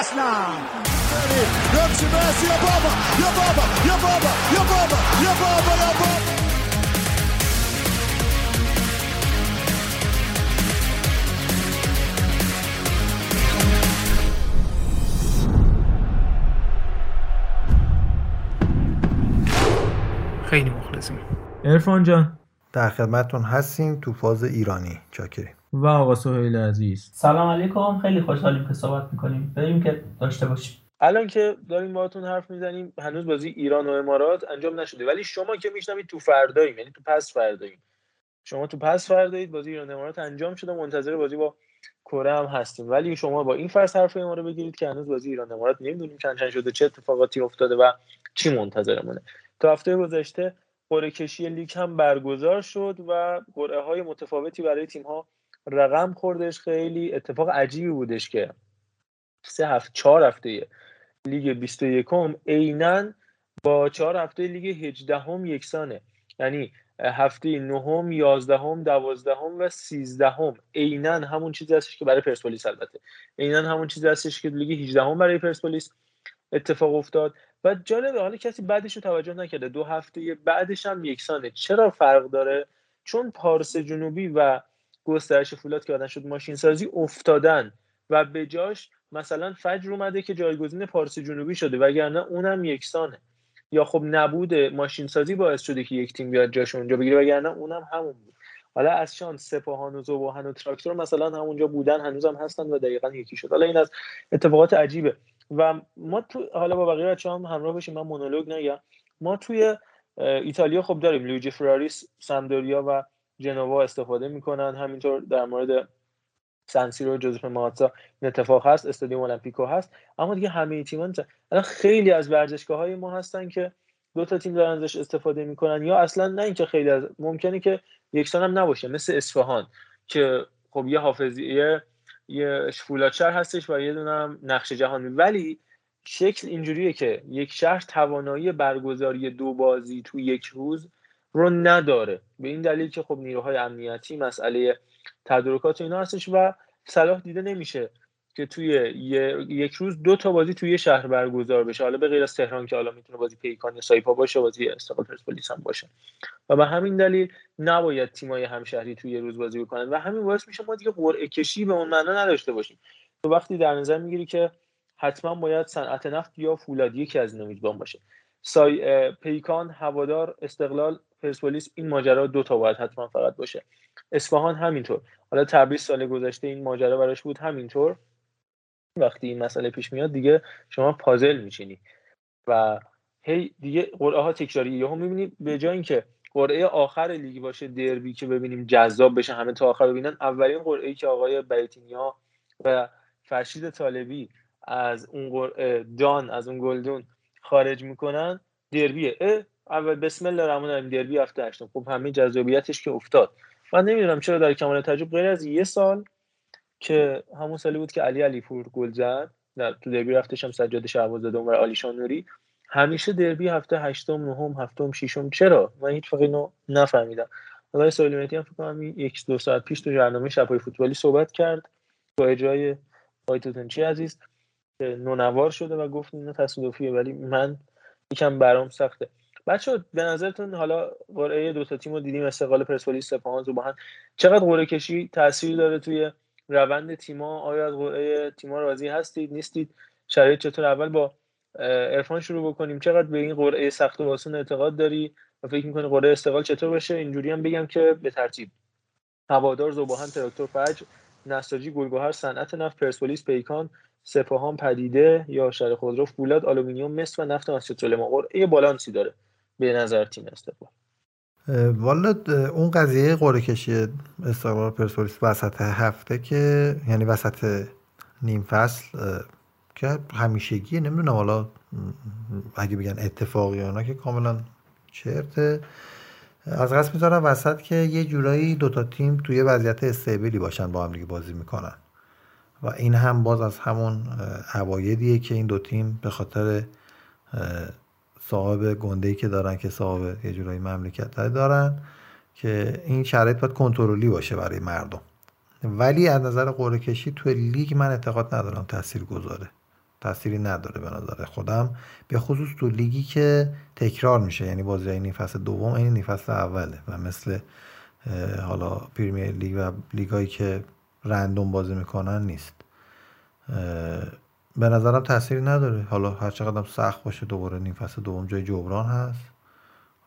اصلا نمشي بس يا بابا يا بابا يا بابا يا بابا يا بابا يا بابا خیلی مخلصیم. ارفان جان. در خدمتتون هستیم تو فاز ایرانی. چاکریم. و آقا سهیل عزیز. سلام علیکم. خیلی خوشحالیم که صحبت می‌کنیم. بریم که داشته باشیم. الان که داریم باهاتون حرف می‌زنیم هنوز بازی ایران و امارات انجام نشده. ولی شما که میشنوید تو فرداییم یعنی تو پس فرداییم. شما تو پس فردایید بازی ایران و امارات انجام شده منتظر بازی با کره هم هستیم. ولی شما با این فرض حرف ما رو بگیرید که هنوز بازی ایران و امارات نمی‌دونیم چند چند شده چه اتفاقاتی افتاده و چی منتظرمونه. تا هفته گذشته قرعه کشی لیگ هم برگزار شد و قرعه های متفاوتی برای تیم ها رقم خوردش خیلی اتفاق عجیبی بودش که سه هفته چهار هفته لیگ 21 عینا با چهار هفته لیگ 18 هم یکسانه. یعنی هفته نهم یازدهم دوازدهم و سیزدهم. عینا همون چیزی هستش که برای پرسپولیس البته. عینا همون چیزی هستش که لیگ 18 هم برای پرسپولیس اتفاق افتاد. و جالبه حالا کسی بعدش رو توجه نکرده. دو هفته بعدش هم یکسانه. چرا فرق داره؟ چون پارس جنوبی و گسترش فولاد که آدم شد ماشین سازی افتادن. و به جاش مثلا فجر اومده که جایگزین پارس جنوبی شده وگرنه اونم یکسانه. یا خب نبود ماشین سازی باعث شده که یک تیم بیاد جاش اونجا بگیره وگرنه اونم همون بود. حالا از شان سپاهان و زباهن و تراکتور مثلا همونجا بودن هنوزم هستن و دقیقا یکی شد. حالا این از اتفاقات عجیبه. و ما تو حالا با بقیه بچه‌ها هم همراه بشیم من مونولوگ نگم. ما توی ایتالیا خب داریم لویجی فراریس سامدوریا و جنوا استفاده می‌کنن. همینطور در مورد سنسیرو جوزف ماتزا این اتفاق هست. استادیوم المپیکو هست. اما دیگه همه تیمان الان خیلی از ورزشگاه های ما هستن که دو تا تیم دارن ازش استفاده می‌کنن یا اصلا نه اینکه خیلی از ممکنه که یکسان هم نباشه. مثل اصفهان که خب یه حافظیه یه فولادشهر هستش و یه دونه نقش جهانی. ولی شکل اینجوریه که یک شهر توانایی برگزاری دو بازی تو یک روز رو نداره. به این دلیل که خب نیروهای امنیتی مسئله تدارکات اینا هستش و صلاح دیده نمیشه که توی یک روز دو تا بازی توی شهر برگزار بشه. حالا به غیر از تهران که حالا می‌تونه بازی پیکان یا سایپا باشه بازی استقلال پرسپولیس هم باشه. و به همین دلیل نباید تیمای همشهری توی یه روز بازی بکنن و همین باعث میشه ما دیگه قرعه کشی به اون معنا نداشته باشیم. تو وقتی در نظر می‌گیری که حتما باید صنعت نفت یا فولاد یکی از اینا باشه. سای پیکان هوادار استقلال پرسپولیس این ماجرا دو تا باید حتما فقط باشه. اصفهان همینطور. حالا تبریز سال گذشته این ماجرا براش بود همینطور. وقتی این مسئله پیش میاد دیگه شما پازل میچینی. و هی دیگه قرعه ها تکراری. یهو می‌بینی به جای اینکه قرعه آخر لیگ باشه دربی که ببینیم جذاب بشه همه تا آخر ببینن اولین قرعه که آقای بیتینیا و فرشید طالبی از اون دان از اون گلدون خارج می‌کنن دربیه. اول بسم الله الرحمن الرحیم دربی هفته هشتم. خب همه جذابیتش که افتاد. من نمی‌دونم چرا در کمال تجربه غیر از یه سال که همون سالی بود که علی علیپور گل زد. در تو دربی رفتش هم سجاد شهبازاده و علی نوری همیشه دربی هفته هشتم نهم هفتم ششم. چرا؟ من هیچ وقت اینو نفهمیدم. آقای سلیمتی هم فکر کنم یک دو ساعت پیش تو برنامه شبای فوتبالی صحبت کرد با اجرای آقای توتنچی عزیز نونوار شده و گفت اینو تصادفیه ولی من یکم برام سخته. بچه به نظرتون حالا قرعه دو تا تیم رو دیدیم استقلال پرسپولیس سپاهان زوباهن چقدر قرعه کشی تاثیر داره توی روند تیما؟ آیا از قرعه تیما راضی هستید؟ نیستید؟ شرایط چطور؟ اول با عرفان شروع بکنیم. چقدر به این قرعه سخت و آسون اعتقاد داری؟ و فکر می‌کنی قرعه استقلال چطور بشه اینجوری هم بگم که به ترتیب. هوادار ذوب آهن تراکتور فجر نساجی گل گهر صنعت نفت پرسپولیس پیکان سپاهان پدیده یا شهر خودرو فولاد آلومینیوم مس و نفت مسجد سلیمان قرعه بالانسی داره. به نظر تیم استقلال. والا اون قضیه قرعه کشی استقلال پرسپولیس وسط هفته که یعنی وسط نیم فصل که همیشگیه نمی‌دونم حالا اگه بگن اتفاقی اونا که کاملا چرته. از قصد می‌ذارم وسط که یه جورایی دوتا تیم توی وضعیت استیبلی باشن با هم دیگه بازی می‌کنن. و این هم باز از همون عوایدیه که این دو تیم به خاطر صاحب گنده که دارن که صاحب یه جورایی مملکت دارن که این شرایط باید کنترلی باشه برای مردم. ولی از نظر قرعه کشی توی لیگ من اعتقاد ندارم تاثیر گذاره تأثیری نداره به نظر خودم به خصوص تو لیگی که تکرار میشه. یعنی بازی این دوم این فصل اوله و مثل حالا پریمیر لیگ و لیگایی که رندوم بازی می‌کنن نیست. به نظرم تأثیری نداره. حالا هر چقدر سخت باشه دوباره نیم فصل دوم جای جبران هست.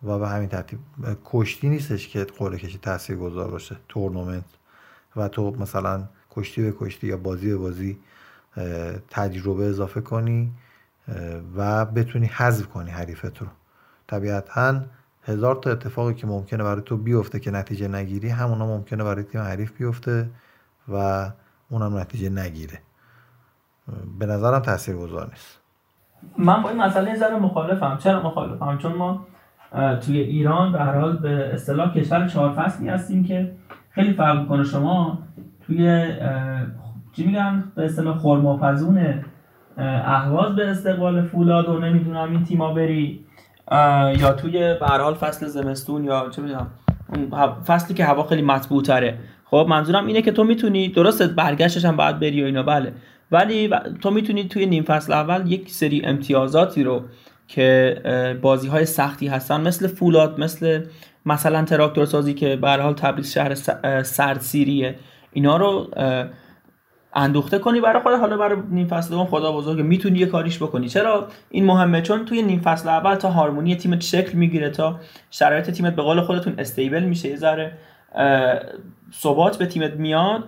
و به همین ترتیب کشتی نیستش که قرعه کشی تاثیر گذار باشه تورنمنت. و تو مثلا کشتی به کشتی یا بازی به بازی تجربه اضافه کنی و بتونی حذف کنی حریفت رو. طبیعتا هزار تا اتفاقی که ممکنه برای تو بیفته که نتیجه نگیری همونا ممکنه برای تیم حریف بیفته و اونم نتیجه نگیره. به نظرم تاثیر گذار نیست. من با این مسئله ذره مخالفم. چرا مخالفم؟ چون ما توی ایران به هر حال به اصطلاح کشور چهار فصلی هستیم که خیلی فرق می‌کنه. شما توی چی میگن؟ به اصطلاح خرماپزون اهواز به استقبال فولاد و نمی‌دونم این تیما بری یا توی به حال فصل زمستون یا چه می‌دونم فصلی که هوا خیلی مطبوع تره خب منظورم اینه که تو می‌تونی درست برگشتش هم باید بری و اینا بله. ولی تو می‌تونی توی نیم فصل اول یک سری امتیازاتی رو که بازی های سختی هستن مثل فولاد مثل مثلا تراکتور سازی که به حال تبریز شهر سردسیریه اینا رو اندوخته کنی برای خود حالا برای نیم فصل دوم خدا بزرگه می‌تونی یه کاریش بکنی. چرا؟ این مهمه چون توی نیم فصل اول تا هارمونی تیمت شکل می‌گیره تا شرایط تیمت به قول خودتون استیبل میشه یه ذره ثبات به تیمت میاد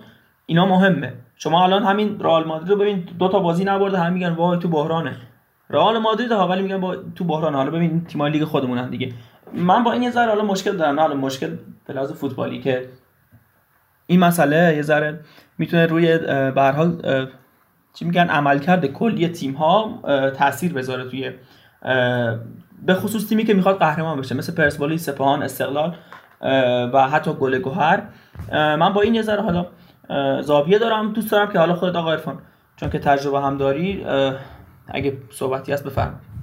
اینا مهمه. شما الان همین رئال مادرید رو ببین دو تا بازی نبرده هم میگن وای تو بحرانه. رئال مادرید ها ولی میگن با تو بحران حالا ببین تیمای لیگ خودمونن دیگه. من با این یه ذره حالا مشکل دارم. حالا مشکل به فوتبالی که این مسئله یه ذره می‌تونه روی به حال چی میگن عملکرد کلی تیم ها تاثیر بذاره توی به خصوص تیمی که می‌خواد قهرمان بشه مثل پرسپولیس سپاهان استقلال و حتی گل گوهر من با این یه ذره حالا زاویه دارم. دوست دارم که حالا خودت آقا عرفان چون که تجربه هم داری اگه صحبتی هست بفرمایید.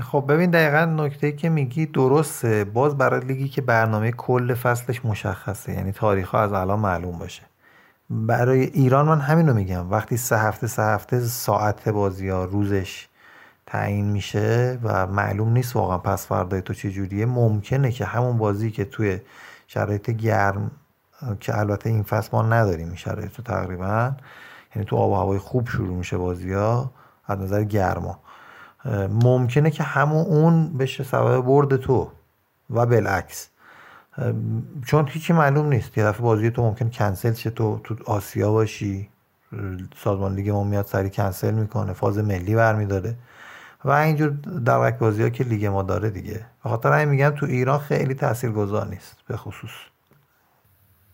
خب ببین دقیقا نکته که میگی درسته. باز برای لیگی که برنامه کل فصلش مشخصه یعنی تاریخ ها از الان معلوم باشه. برای ایران من همین رو میگم. وقتی سه هفته سه هفته ساعت بازی ها روزش تعیین میشه و معلوم نیست واقعا پس فردای تو چه جوریه ممکنه که همون بازی که توی شرایط گرم که البته این فصل ما نداریم این شرایط تقریبا. یعنی تو آب و هوای خوب شروع میشه بازی ها از نظر گرما. ممکنه که همون اون بشه سبب برد تو و بالعکس. چون هیچی معلوم نیست. یه دفعه بازی تو ممکن کنسل شه تو تو آسیا باشی. سازمان لیگ ما میاد سری کنسل می‌کنه فاز ملی برمیداره. و اینجور در بازی ها که لیگ ما داره دیگه. به خاطر همین میگم تو ایران خیلی تاثیرگذار نیست به خصوص.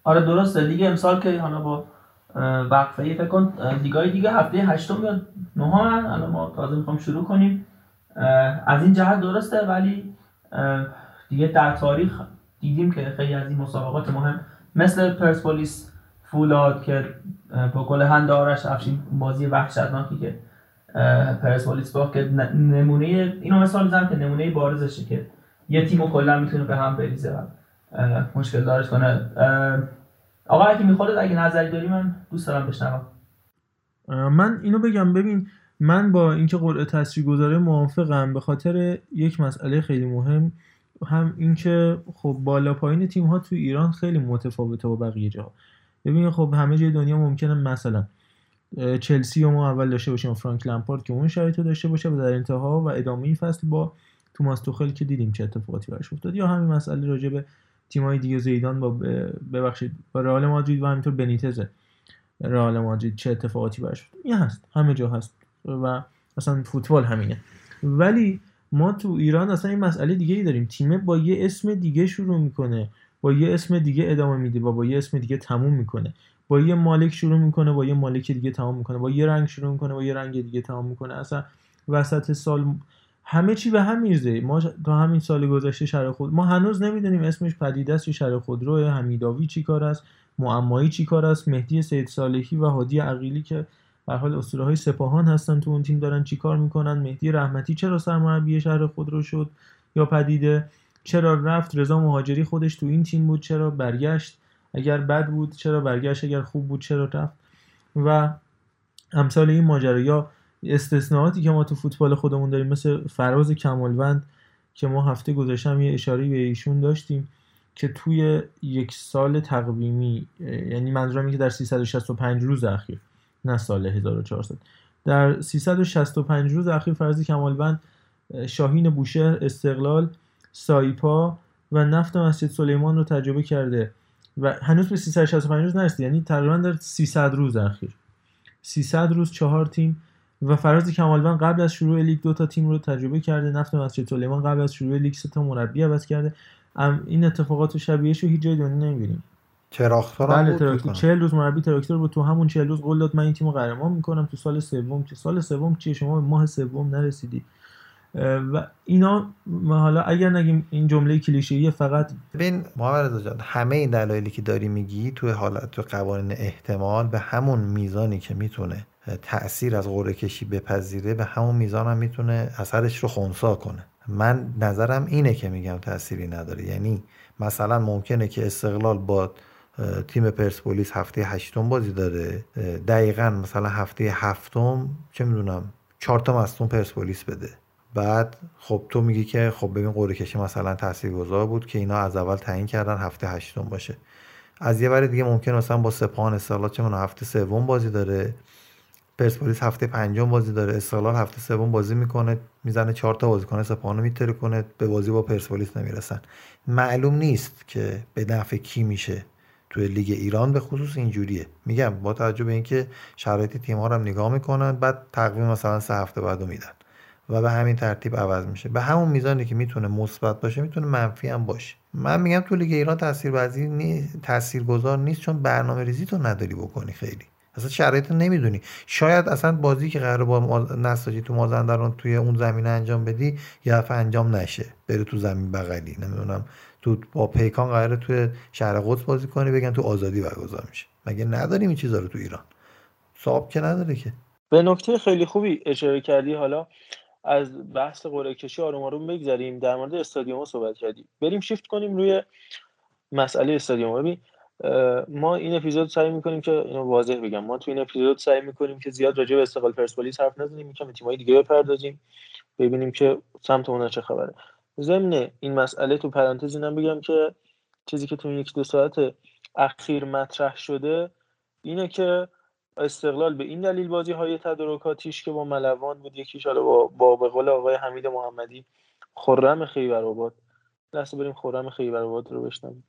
آره درسته. لیگ امسال که حالا با وقفه فکر کن لیگای دیگه هفته هشتم یا نهم الان ما تازه می‌خوام شروع کنیم. از این جهت درسته ولی دیگه در تاریخ دیدیم که خیلی از این مسابقات مهم مثل پرسپولیس فولاد که با گل هند آرش افشین بازی وحشتناکی که پرسپولیس با که نمونه اینو مثال می‌زنم که نمونه بارزشه که یه تیمو کلا می‌تونه به هم بریزه. مشکل دارش کنه. آقا اگه می‌خواد اگه نظری داری من دوست دارم بشنوم. من اینو بگم ببین من با اینکه قرعه تاثیرگذاره موافقم. به خاطر یک مسئله خیلی مهم هم اینکه خب بالا پایین تیم ها تو ایران خیلی متفاوته با بقیه جاها. ببین خب همه جای دنیا ممکنه مثلا چلسی و ما اول داشته باشیم فرانک لمپارد که اون شرایط داشته باشه و در انتها و ادامه فصل با توماس توخل که دیدیم چه اتفاقاتی براش افتاد. یا همین مسئله راجع به تیمای دیگه زیدان با ببخشید با رئال مادرید و همینطور بنیتز رئال مادرید چه اتفاقاتی براش این هست همه جا هست و اصلا فوتبال همینه. ولی ما تو ایران اصلا این مسئله دیگه ای داریم. تیم با یه اسم دیگه شروع می‌کنه با یه اسم دیگه ادامه میده و با یه اسم دیگه تموم می‌کنه. با یه مالک شروع می‌کنه با یه مالک دیگه تمام می‌کنه. با یه رنگ شروع می‌کنه با یه رنگ دیگه تمام می‌کنه. اصلا وسط سال همه چی به هم میرزه ما تا همین سال گذشته شهر خود ما هنوز نمی‌دونیم اسمش پدیده است یا شهر خودرو حمیداوی چی کار است معمایی چی کار است مهدی سید صالحی و هادی عقیلی که به حال اسطوره های سپاهان هستن تو اون تیم دارن چی کار می‌کنن. مهدی رحمتی چرا سرمربی شهر خودرو شد یا پدیده؟ چرا رفت؟ رضا مهاجری خودش تو این تیم بود چرا برگشت؟ اگر بد بود چرا برگشت؟ اگر خوب بود چرا رفت؟ و امثال این ماجرا یا استثناءاتی که ما تو فوتبال خودمون داریم مثل فراز کمالوند که ما هفته گذاشتم یه اشاره به ایشون داشتیم که توی یک سال تقویمی یعنی منظورم که در 365 روز اخیر نه سال 1400 در 365 روز اخیر فراز کمالوند شاهین بوشهر استقلال سایپا و نفت مسجد سلیمان رو تجربه کرده و هنوز به 365 روز نرسید یعنی تقریبا در 300 روز اخیر. 300 روز چهار تیم و فراز کمالوند قبل از شروع لیگ دو تا تیم رو تجربه کرده نفت مسجد سلیمان قبل از شروع لیگ سه تا مربی عوض کرده. این اتفاقات و شبیهش رو هیچ جای دنیا نمی‌بینیم. تراکتور بله تراکتور. 40 روز مربی تراکتور بود. تو همون 40 روز قول داد من این تیمو قهرمان می‌کنم. تو سال سوم که سال سوم چیه؟ شما ماه سوم نرسیدی. و اینا حالا اگر نگیم این جمله کلیشه‌ای فقط ببین محمد جان همه این دلایلی که داری میگی توی حالت تو قوانین احتمال به همون میزانی که می‌تونه تاثیر از قرعه کشی بپذیره به همون میزان هم می‌تونه اثرش رو خونسا کنه. من نظرم اینه که میگم تأثیری نداره. یعنی مثلا ممکنه که استقلال با تیم پرسپولیس هفته هشتم بازی داره دقیقا مثلا هفته هفتم چه می‌دونم چهار تا مستون پرسپولیس بده. بعد خب تو میگی که خب ببین قرعه کشی مثلا تاثیرگذار بود که اینا از اول تعیین کردن هفته هشتم باشه. از یه ور دیگه ممکن مثلا با سپاهان استقلال چه هفته سوم بازی داره. پرسپولیس هفته پنجم بازی داره. استقلال هفته سوم بازی می‌کنه می‌زنه چهار تا بازیکن سپاهانو میتره کنه به بازی با پرسپولیس نمی‌رسن. معلوم نیست که به نفع کی میشه توی لیگ ایران به خصوص اینجوریه. میگم با توجه به اینکه شرایط تیم ها رو هم نگاه می‌کنن بعد تقویم مثلا سه هفته بعدو میدن. و به همین ترتیب عوض میشه. به همون میزانی که می‌تونه مثبت باشه می‌تونه منفی هم باشه. من میگم تو لیگ ایران تاثیرپذیر نی... تاثیرگذار نیست چون برنامه ریزی تو نداری بکنی خیلی. اصلا شرایط نمی‌دونی. شاید اصلا بازی که قرار با نساجی تو مازندران توی اون زمینه انجام بدی یه دفعه انجام نشه. بره تو زمین بغلی. نمی‌دونم. تو با پیکان قراره توی شهر قدس بازی کنی بگن تو آزادی برگزار میشه. مگه نداریم این چیزا رو تو ایران؟ صاحب که نداره که. به نکته خیلی خوبی اشاره کردی. حالا از بحث قرعه کشی آروم آروم بگذریم. در مورد استادیوم صحبت کردیم. بریم شیفت کنیم روی مسئله استادیوم. ببین ما این اپیزود سعی می‌کنیم که اینو واضح بگم. ما تو این اپیزود سعی می‌کنیم که زیاد راجع به استقلال پرسپولیس حرف نزنیم. یکم تیمای دیگه بپردازیم. ببینیم که سمت اونها چه خبره. ضمن این مسئله تو پرانتز اینم بگم که چیزی که تو یک دو ساعت اخیر مطرح شده اینه که استقلال به این دلیل بازی های تدارکاتیش که با ملوان بود یکیش حالا با, با به قول آقای حمید محمدی خرم خیبر آباد. لحظه بریم خرم خیبر آباد رو بشنویم.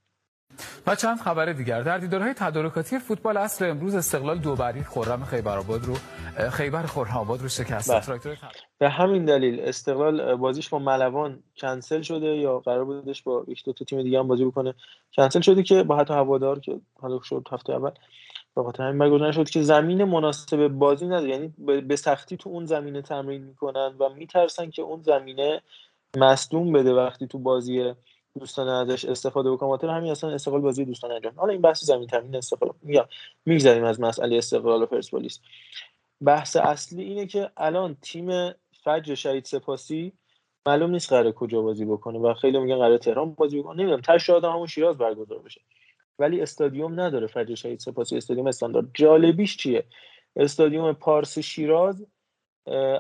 و چند خبر دیگر. در دیدارهای تدارکاتی فوتبال اصر امروز استقلال دو بری خرم خیبرآباد رو خیبر خرم‌آباد رو شکست. بله. به همین دلیل استقلال بازیش با ملوان کنسل شده یا قرار بودش با یک دو تا تیم دیگه هم بازی بکنه. کنسل شده که با حتی هوادار که حالا شد هفته اول به خاطر همین برگزار شد که زمین مناسب بازی نداره. یعنی به سختی تو اون زمینه تمرین می‌کنن و میترسن که اون زمینه مصدوم بده وقتی تو بازی دوستانه ازش استفاده بکنم خاطر همین اصلا استقلال بازی دوستانه انجام. حالا این بحث زمین تامین استقلال. میگم میگذریم از مسئله استقلال و پرسپولیس. بحث اصلی اینه که الان تیم فجر شهید سپاسی معلوم نیست قراره کجا بازی بکنه و خیلی میگن قراره تهران بازی بکنه. نمی‌دونم تا شاید همون شیراز برگزار بشه. ولی استادیوم نداره فجر شهید سپاسی. استادیوم استاندارد. جالبیش چیه؟ استادیوم پارس شیراز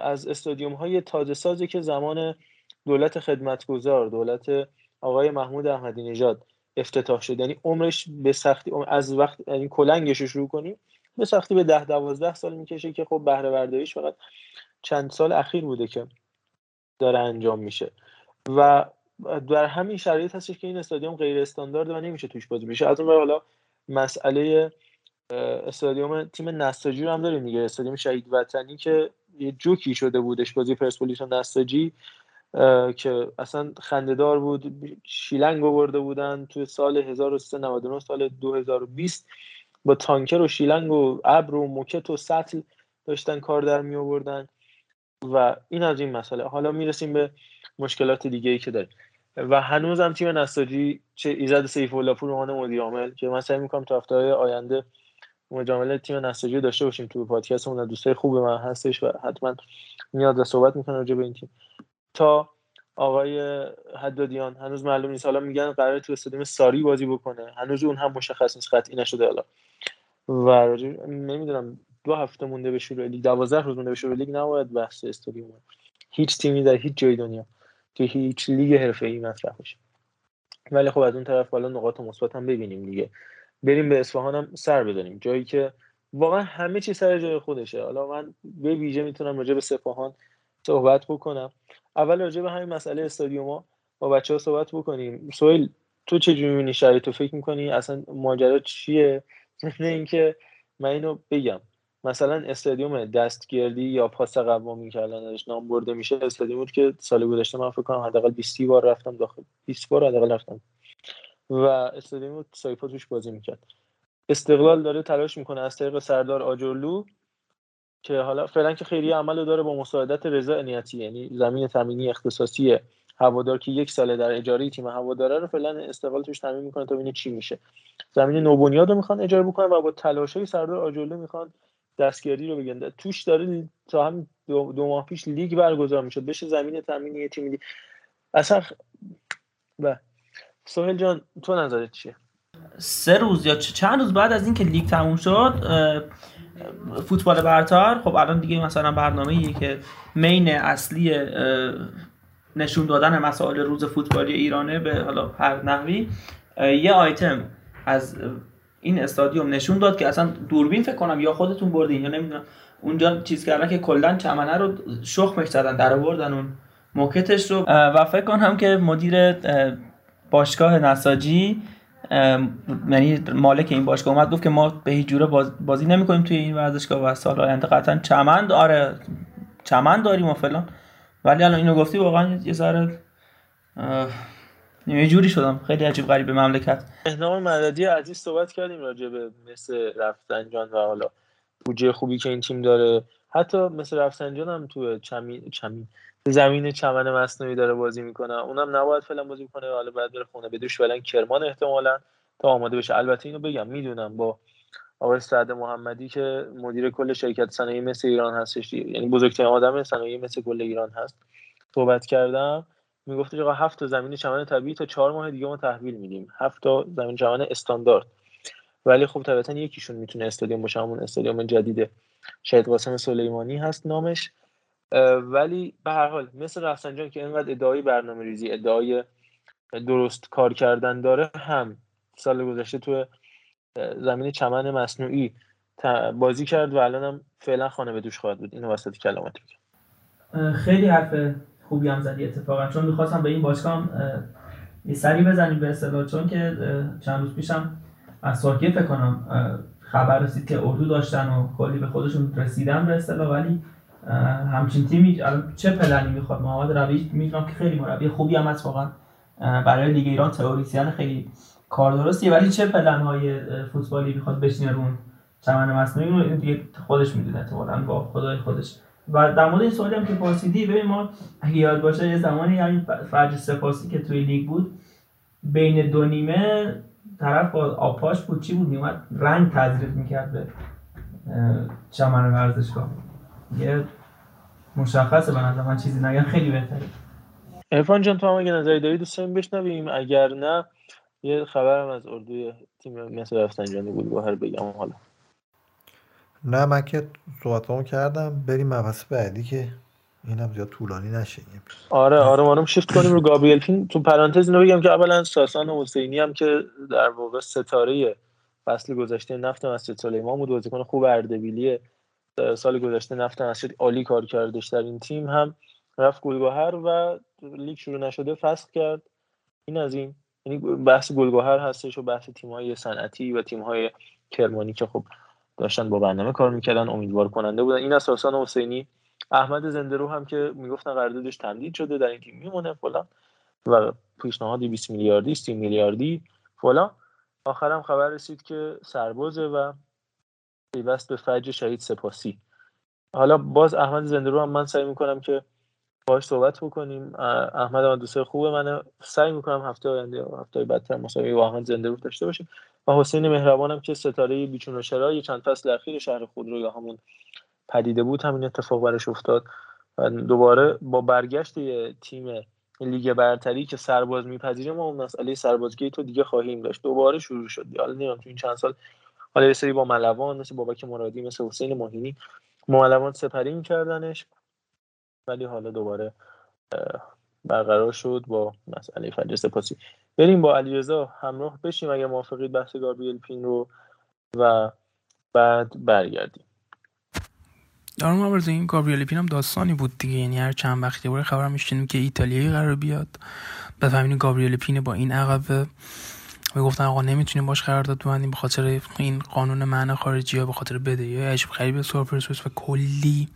از استادیوم های تازه سازی که زمان دولت خدمتگزار دولت آقای محمود احمدی نژاد افتتاح شد. یعنی عمرش به سختی از وقت یعنی کلنگش رو شروع کنیم به سختی به ده دوازده سال می‌کشه که خب بهره برداریش فقط چند سال اخیر بوده که داره انجام میشه. و در همین شرایط هستش که این استادیوم غیر استاندارد و نمیشه توش بازی بشه. از اون حالا مسئله استادیوم تیم نساجی رو هم داریم دیگه. استادیوم شهید وطنی که یه جوکی شده بودش بازی پرسپولیس و نساجی که اصلا خندهدار بود شیلنگ آورده بودن توی سال 1399 سال 2020 با تانکر و شیلنگ و ابر و موکت و سطل داشتن کار در می آوردن و این از این مسئله. حالا می‌رسیم به مشکلات دیگه ای که داریم. و هنوز هم تیم نساجی چه ایزد سیف الله پور عنوان مدیر عامل که من سعی می‌کنم تا هفته آینده مجامله تیم نساجی داشته باشیم تو پادکستمون دوستای خوب من هستش و حتما میاد و صحبت می‌کنه راجع به این تیم. تا آقای حدادیان هنوز معلوم نیست. حالا میگن قرار تو استادیوم ساری بازی بکنه. هنوز اون هم مشخص نیست قطعی نشده حالا. و نمی‌دونم دو هفته مونده به شروع لیگ 12 روز مونده به شروع لیگ نباید بحث استادیوم. هیچ تیمی در هیچ جای دنیا. تو هیچ لیگ حرفه‌ای مطرح بشه. ولی خب از اون طرف بالا نقاط مثبت هم ببینیم دیگه. بریم به اصفهان هم سر بزنیم. جایی که واقعا همه چی سر جای خودشه. حالا من به ویژه می‌تونم راجع به سپاهان صحبت بکنم. اول راجع به همین مسئله استادیوم با بچه ها صحبت بکنیم. سویل تو چه جوری می‌بینی؟ شرایط تو فکر می‌کنی؟ اصلا ماجرا چیه؟ نه اینکه من اینو بگم. مثلا استادیوم دستگردی یا پاس قوامی که الان نام برده میشه استادیوم که سال گذشته من فکر کنم حداقل 20 بار رفتم داخل 20 بار حداقل رفتم. و استادیوم سایپا توش بازی می‌کرد. استقلال داره تلاش می‌کنه از طریق سردار آجرلو که حالا فعلا که خیلی عمل داره با مساعدت رضا انیتی یعنی زمین تامینی اختصاصی هوادار که یک ساله در اجاره تیم هواداره رو فعلا استقلال توش تامین می‌کنه تا ببینه چی میشه. زمین نوبنیاد رو می‌خوان اجاره بکنن و با تلاشای سردار آجرلو می‌خوان دستگیری رو بگن توش داره تا هم دو, ماه پیش لیگ برگزار می‌شد. بشه زمین تامینی تیم اصلا و سهیل جان تو نظرت چیه؟ سه روز یا چند روز بعد از اینکه لیگ تموم شد فوتبال برتر. خب الان دیگه مثلا برنامه که مین اصلی نشون دادن مسائل روز فوتبالی ایرانه به حالا هر نحوی. یه آیتم از این استادیوم نشون داد که اصلا دوربین فکر کنم یا خودتون بردین یا نمی‌دونم. اونجا چیز کردن که کلا چمنه رو شخمش زدن در آوردن اون موکتش رو. و فکر کنم که مدیر باشگاه نساجی یعنی مالک این باشگاه اومد گفت که ما به هیچ جوره بازی نمی‌کنیم توی این ورزشگاه و سال آینده. قطعا چمن آره چمن داریم و فلان. ولی الان اینو گفتی واقعا یه ذره یه جوری شدم. خیلی عجیب غریب به مملکت. اهنام مددی عزیز صحبت کردیم راجع به مثل رفتنجان و حالا بودجه خوبی که این تیم داره. حتی مثل رفسنجان هم تو چمین چمین زمین چمن مصنوعی داره بازی می‌کنه. اونم نباید فعلا بازی کنه. حالا بعد بره خونه. بدوش فعلا کرمان احتمالا. تا آماده بشه. البته اینو بگم می‌دونم با آقای سعد محمدی که مدیر کل شرکت صنایع مثل ایران هستش. یعنی بزرگترین آدم صنایع مثل کل ایران هست. صحبت کردم. می‌گفت آقا هفت تا زمین چمن طبیعی تا چهار ماه دیگه ما تحویل میدیم. هفت تا زمین چمن استاندارد. ولی خب طبیعتا یکیشون می‌تونه استادیوم باشه همون استادیوم جدید شهید قاسم سلیمانی هست نامش. ولی به هر حال مثل رفسنجان که اینقدر ادعای برنامه ریزی ادعای درست کار کردن داره هم سال گذشته تو زمین چمن مصنوعی بازی کرد و الان هم فعلا خانه به دوش خواهد بود. اینو وسط کلمات خیلی حرف خوبی هم زدی اتفاقا. چون می‌خواستم به این باشگاه یه سری بزنیم به اصطلاح. چون که چند روز پیشم از ترکیه فکر کنم خبر رسید که اردو داشتن و کلی به خودشون رسیدن به اصطلاح. ولی همچین تیمی چه پلنی می‌خواد؟ محمد روی می‌دونم که خیلی مربی خوبی هم هست واقعا. برای لیگ ایران تئوریسین خیلی کار درستیه. ولی چه پلن های فوتبالی می‌خواد بشینه رو چمن مصنوعی؟ رو دیگه خودش می‌دونه احتمالاً با خدای خودش. و در مورد این سوالی هم که پرسیدی ببین ما اگه یاد باشه یه زمانی همین فرج سپاسی که توی لیگ بود بین دو نیمه طرف با آپاش بود چی بود؟ میومد رنگ تزریق می‌کرد به چمن ورزشگاه. یه مشخصه به من چیزی نگم خیلی بهتره. ارفان جان تو هم اگه نظری داری دوست بشنویم. اگر نه یه خبرم از اردوی تیم مثل رفتنجانی بود هر بگم حالا. نه من که صحبتامو کردم. بریم مبحث بعدی که اینم زیاد طولانی نشه آره آره آره شیفت کنیم رو گابریل تو پرانتز اینو بگم که اولا ساسان حسینی هم که در واقع ستاره فصل گذشته نفت مسجد سلیمان بود. بازیکن خوب اردبیلی سال گذشته نفت مسجد عالی کار کردش در این تیم هم. رفت گلگهر و لیگ شروع نشده فصل کرد. این از این. یعنی بحث گلگهر هستش و بحث تیم‌های صنعتی و تیم‌های کرمانی که خب داشتن با برنامه کار می‌کردن امیدوار کننده بودن. این اساسان حسینی احمد زندرو هم که می‌گفتن قراردادش تمدید شده در این تیم میمونه فلان. و پیشنهادی 20 میلیاردی 30 میلیاردی فلان. آخرم خبر رسید که سربازه و پیوست به فجر شهید سپاسی. حالا باز احمد زندرو هم من سعی می‌کنم که باش صحبت بکنیم. احمد دوست خوبه من سعی می‌کنم هفته آینده هفته بعدتر مسابقه با احمد زنده رو داشته باشیم. و حسین مهربانم که ستاره بیچون و چرا چند فصل اخیر شهر خود رو یا همون پدیده بود همین اتفاق برش افتاد و دوباره با برگشت یه تیم لیگ برتری که سرباز میپذیره ما اون مسئله سربازگی تو دیگه خواهیم داشت. دوباره شروع شد حالا نمی‌دونم تو این چند سال حالا یه سری با ملوان مثل بابک مرادی مثل حسین ماهینی ملوان سپری میکردنش. ولی حالا دوباره برقرار شد با مسئله فجر سپاسی. بریم با علیرضا همراه بشیم اگر موافقید بحث گابریل پین رو و بعد برگردیم. دارم عوض این گابریل پین هم داستانی بود دیگه. یعنی هر چند وقتی باره خبرم میشنیم که ایتالیایی قرار بیاد. بفهمین گابریل پین با این عقبه. و گفتن آقا نمی‌تونیم باش قرارداد ببندیم به خاطر این قانون معنی خارجی یا به خاطر بده یا عجب خریب سورپرسوس و کلی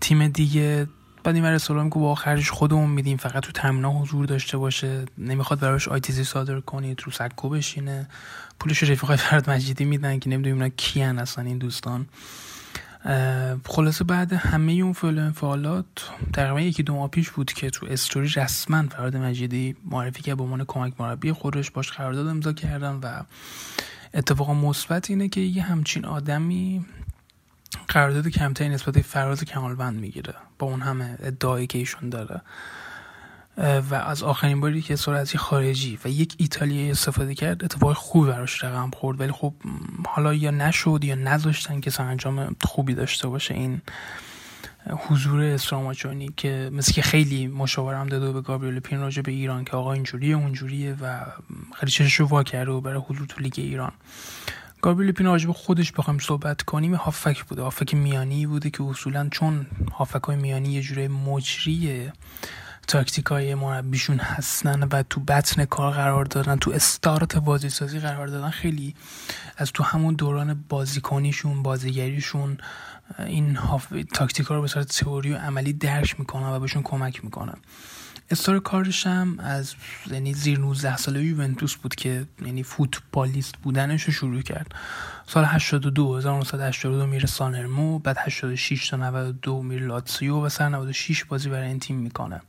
تیم دیگه. بعد این ور که با خرجش خودمون میدیم فقط تو تمنا حضور داشته باشه نمی‌خواد براش آیتیزی صادر کنید رو سکو بشینه. پولش رفیقای فرد مجیدی میدن که نمی‌دونیم اینا کیان اصلا این دوستان. خلاصه بعد همه اون فعل انفعالات تقریبا یکی دو ماه پیش بود که تو استوری رسما فراد مجیدی معرفی که به عنوان کمک مربی خودش باش قرارداد امضا کردن و اتفاقا مثبت اینه که یه همچین آدمی قرارداد کمتری نسبت فراز کمالبند می‌گیره. با اون همه ادعایی که ایشون داره. و از آخرین باری که سرعتی خارجی و یک ایتالیایی استفاده کرد اتفاق خوبی براش رقم خورد. ولی خب حالا یا نشد یا نذاشتن که انجام خوبی داشته باشه این حضور استراماچونی که مثل که خیلی مشاورم داده به گابریل پین راجع به ایران که آقا اینجوریه اونجوریه و خیلی چشش وا کرده برای حضور تو لیگ ایران. گابریل پین راجب خودش بخوایم صحبت کنیم هافک بوده. هافک میانی بوده که اصولا چون هافک های میانی یه جوره مجری تاکتیک های مربیشون هستن و تو بطن کار قرار دادن تو استارت بازی سازی قرار دادن خیلی از تو همون دوران بازیکنیشون بازیگریشون این تاکتیک ها رو به صورت تئوری و عملی درش می‌کنن و بهشون کمک می‌کنن. استار کارش هم از یعنی زیر 19 ساله یوونتوس بود که یعنی فوتبالیست بودنش رو شروع کرد. سال 82 1982 میره سانرمو بعد 86 تا 92 میره لاتسیو و سر 96 بازی برای این تیم می‌کنه.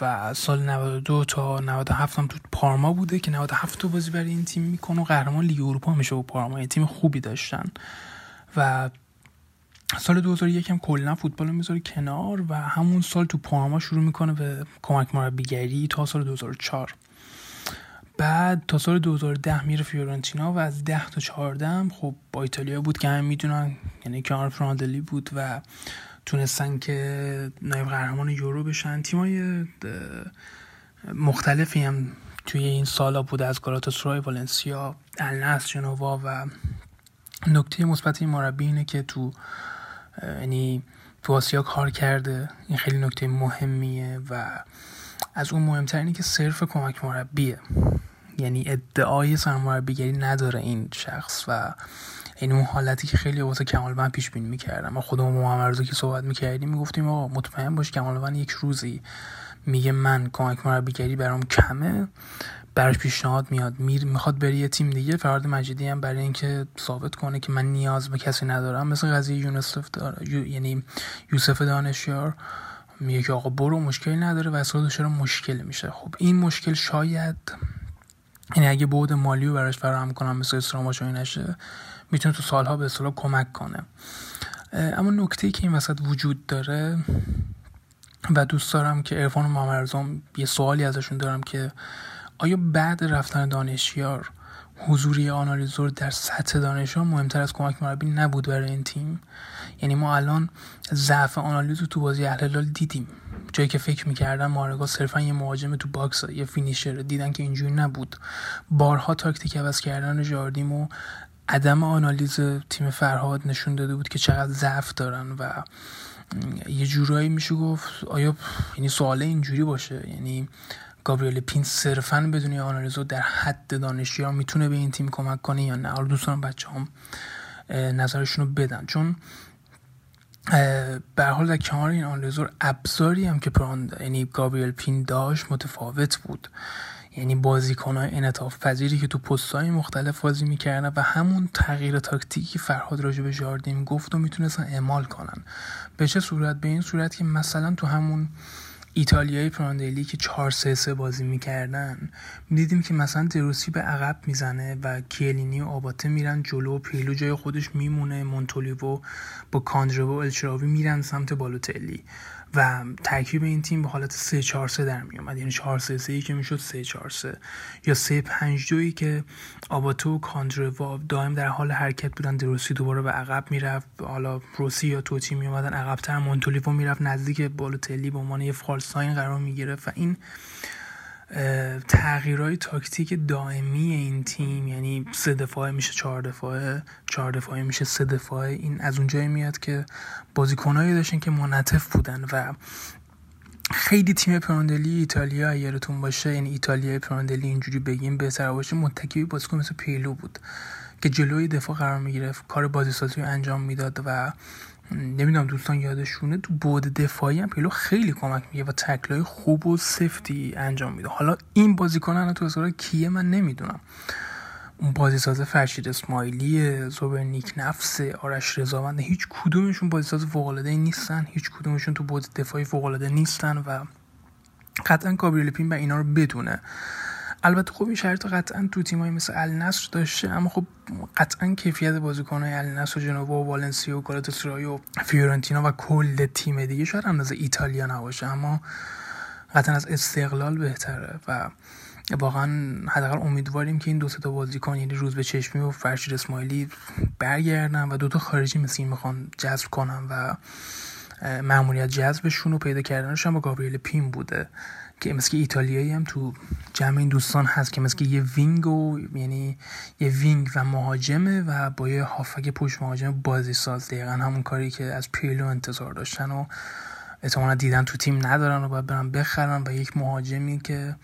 و سال 92 تا 97 هم تو پارما بوده که 97 تا بازی برای این تیم می‌کنه و قهرمان لیگ اروپا میشه با پارما. یه تیم خوبی داشتن. و سال 2001 هم کلا فوتبال می‌ذاره کنار و همون سال تو پارما شروع می‌کنه به کمک مربیگری تا سال 2004 بعد تا سال 2010 میره فیورنتینا و از 10 تا 14 هم خب با ایتالیا بود که هم می‌دونن یعنی کنار فراندلی بود و تونستن که نایب قهرمان یورو بشن. تیمای مختلفی هم توی این سالا بوده از گالاتاسرای والنسیا الناس جنوا و نکته مثبت این مربی اینه که تو یعنی تو آسیا کار کرده. این خیلی نکته مهمیه و از اون مهمتر اینه که صرف کمک مربیه. یعنی ادعای سرمربیگری نداره این شخص و این اون حالتی که خیلی واسه کمالوند پیش بینی می‌کردم ما خودمون محمد که صحبت می‌کردیم می‌گفتیم آقا مطمئن باش کمالوند یک روزی میگه من کمک مربیگری برام کمه. براش پیشنهاد میاد. میر می‌خواد بری یه تیم دیگه. فراد مجیدی هم برای اینکه ثابت کنه که من نیاز به کسی ندارم. مثل قضیه یونسف داره یعنی یوسف دانشیار میگه که آقا برو مشکلی نداره و اصلا چرا مشکل میشه؟ خب این مشکل شاید یعنی اگه بود مالی رو براش فراهم کنم مثل استراماچوی نشه می‌تونه تو سالها به اصطلاح کمک کنه. اما نکته که این وسط وجود داره و دوست دارم که ارفان و یه سوالی ازشون دارم که آیا بعد رفتن دانشیار حضوری آنالیزور در سطح دانشگاه مهمتر از کمک مربی نبود برای این تیم؟ یعنی ما الان ضعف آنالیز تو بازی الهلال دیدیم. جایی که فکر می‌کردن مارگا صرفا یه مهاجم تو باکس یه فینیشر. دیدن که اینجوری نبود. بارها تاکتیک عوض کردن جاردیم و عدم آنالیز تیم فرهاد نشون داده بود که چقدر ضعف دارن و یه جورایی میشه گفت آیا یعنی سوال اینجوری باشه. یعنی گابریل پین صرفا بدون آنالیزور در حد دانشیار می‌تونه به این تیم کمک کنه یا نه؟ حالا دوستان بچه هم نظرشون رو بدن. چون به حال در کنار این آنلیزور ابزاری هم که پران یعنی گابریل پین داشت متفاوت بود. یعنی بازیکنهای انعطاف پذیری که تو پستهای مختلف بازی می‌کردن و همون تغییر تاکتیکی فرهاد راجع به جاردین گفت و می‌تونستن اعمال کنن. به چه صورت؟ به این صورت که مثلا تو همون ایتالیایی پراندلی که 4 3 3 بازی می‌کردن می‌دیدیم که مثلا دروسی به عقب می‌زنه و کیلینی و آباته میرن جلو و پیلو جای خودش میمونه مونتولیو با کاندرو و الچراوی میرن سمت بالوتلی. و ترکیب این تیم به حالت 3 4 3 در می اومد یعنی 4 3 3 که می‌شد 3 4 3 یا 3 5 2 که آباتو و کاندروا دائم در حال حرکت بودن. دروسی دوباره به عقب می‌رفت. حالا روسی یا توتی می اومدن عقبتر. مونتولیو می‌رفت نزدیک بالوتلی به عنوان یه فالساین قرار می گرفت و این تغییرهای تاکتیک دائمی این تیم یعنی سه دفاعه میشه چهار دفاعه چهار دفاعه میشه سه دفاعه. این از اونجایی میاد که بازیکنهایی داشتن که منطف بودن و خیلی تیم پراندلی ایتالیا یادتون باشه یعنی ایتالیا پراندلی اینجوری بگیم بهتر باشه متکی بازیکن مثل پیلو بود که جلوی دفاع قرار می‌گرفت کار بازیسازی انجام می‌داد و نمی‌دونم دوستان یادشونه تو بود دفاعی هم پیلو خیلی کمک میگه و تکلای خوب و سفتی انجام میده. حالا این بازیکن تو حساب کیه من نمی‌دونم. اون بازیساز فرشید اسماعیلی زوبر نیک نفس آرش رضاوند هیچ کدومشون بازیساز فوق العاده نیستن. هیچ کدومشون تو بود دفاعی فوق العاده نیستن و قطعا گابریل پین و اینا رو بدونه. البته خب این شرط قطعا تو تیمایی مثل النصر داشته اما خب قطعا کیفیت بازیکنهای النصر و جنوبا و والنسیا و گالاتاسرای و فیورنتینا و کل تیم دیگه شاید اندازه ایتالیا نباشه اما قطعا از استقلال بهتره و واقعا حداقل امیدواریم که این دو تا بازیکن یعنی روزبه چشمی و فرشید اسماعیلی برگردن و دو تا خارجی مثل این می‌خوان جذب کنن و مأموریت جذبشون رو پیدا کردنش هم با گابریل پین بوده. که مثل ایتالیایی هم تو جمع این دوستان هست که مثل یه وینگ و یعنی یه وینگ و مهاجمه و با یه هافک پشت مهاجم بازی ساز. دقیقا همون کاری که از پیلو انتظار داشتن و احتمالا دیدن تو تیم ندارن و باید برن بخرن و یک مهاجمی که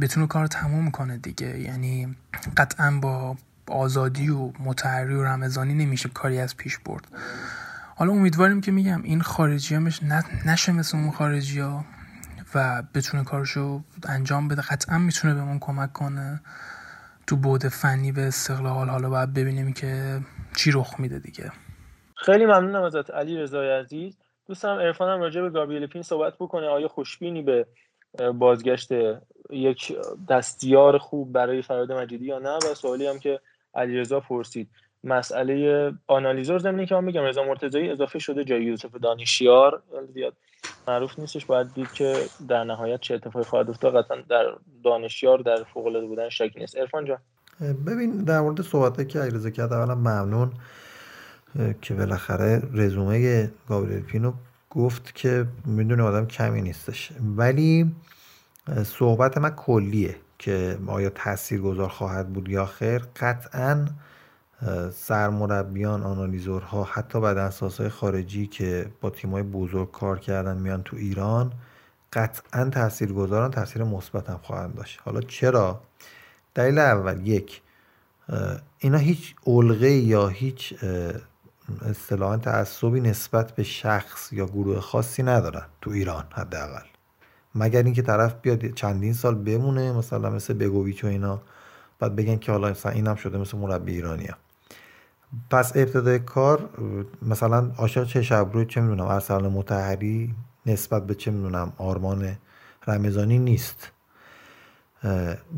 بتونه کار تموم کنه دیگه. یعنی قطعا با آزادی و متحری و رمضانی نمیشه کاری از پیش برد. حالا امیدواریم که میگم این خارجی همش نشه مثل اون خارجی ها و بتونه کارشو انجام بده قطعا می‌تونه بهمون کمک کنه تو بود فنی به استقلال. حالا باید ببینیم که چی رخ میده دیگه. خیلی ممنونم ازت علی رضای عزیز. دوستم عرفانم راجع به گابریل پین صحبت بکنه. آیا خوشبینی به بازگشت یک دستیار خوب برای فراد مجیدی یا نه؟ و سوالی هم که علیرضا پرسید. مسئله آنالیزور زمینی که من میگم رضا مرتضی اضافه شده جای یوسف دانشیار. زیاد معروف نیستش باید دید که در نهایت چه اتفاقی خواهد افتاد. قطعا در دانشیار در فوق العاده بودن شکی نیست. عرفان جان. ببین در مورد صحبت که علیرضا کرد اولا ممنون که بالاخره رزومه گابریل پینو گفت که می‌دونه آدم کمی نیستش. ولی صحبت من کلیه که آیا تأثیر گذار خواهد بود یا خیر. قطعا سرمربیان آنالیزورها حتی اساس های خارجی که با تیمای بزرگ کار کردن میان تو ایران قطعا تأثیر گذارن تاثیر مثبت هم خواهند داشت. حالا چرا؟ دلیل اول یک اینا هیچ علقه یا هیچ اصطلاحا تعصبی نسبت به شخص یا گروه خاصی ندارن تو ایران حداقل. مگر اینکه طرف بیاد چندین سال بمونه مثلا مثل بگویچ و اینا بعد بگن که حالا مثلا اینم شده مثل مربی ایرانی پس ابتدای کار مثلا آشا چه شب چه می‌دونم ارسلان متحری نسبت به چه می‌دونم آرمان رمضانی نیست.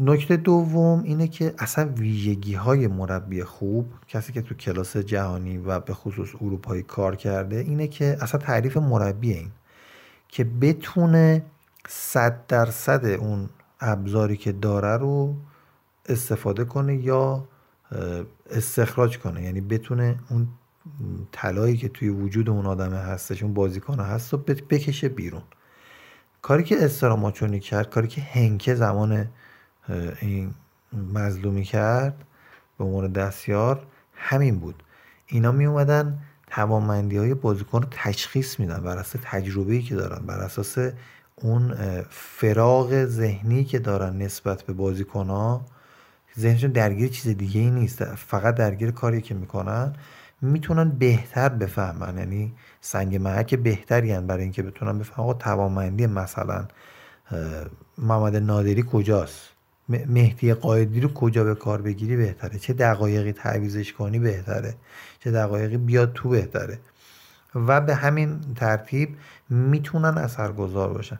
نکته دوم اینه که اصلا ویژگی های مربی خوب کسی که تو کلاس جهانی و به خصوص اروپایی کار کرده اینه که اصلا تعریف مربی این که بتونه صد درصد اون ابزاری که داره رو استفاده کنه یا استخراج کنه. یعنی بتونه اون طلایی که توی وجود اون آدمه هستش اون بازیکن هست و بکشه بیرون. کاری که استراماچونی کرد کاری که هنکه زمان این مظلومی کرد به عنوان دستیار همین بود. اینا می اومدن توانمندی های بازیکن رو تشخیص میدن بر اساس تجربه‌ای که دارن بر اساس اون فراغ ذهنی که دارن نسبت به بازیکن ها ذهنشون درگیر چیز دیگه ای نیست. فقط درگیر کاری که می‌کنن می‌تونن بهتر بفهمن. یعنی سنگ محک بهتری هن برای اینکه بتونن بفهمن آقا توانمندی مثلا محمد نادری کجاست؟ مهدی قایدی رو کجا به کار بگیری بهتره؟ چه دقایقی تعویزش کنی بهتره؟ چه دقایقی بیاد تو بهتره؟ و به همین ترتیب می‌تونن اثرگذار باشن.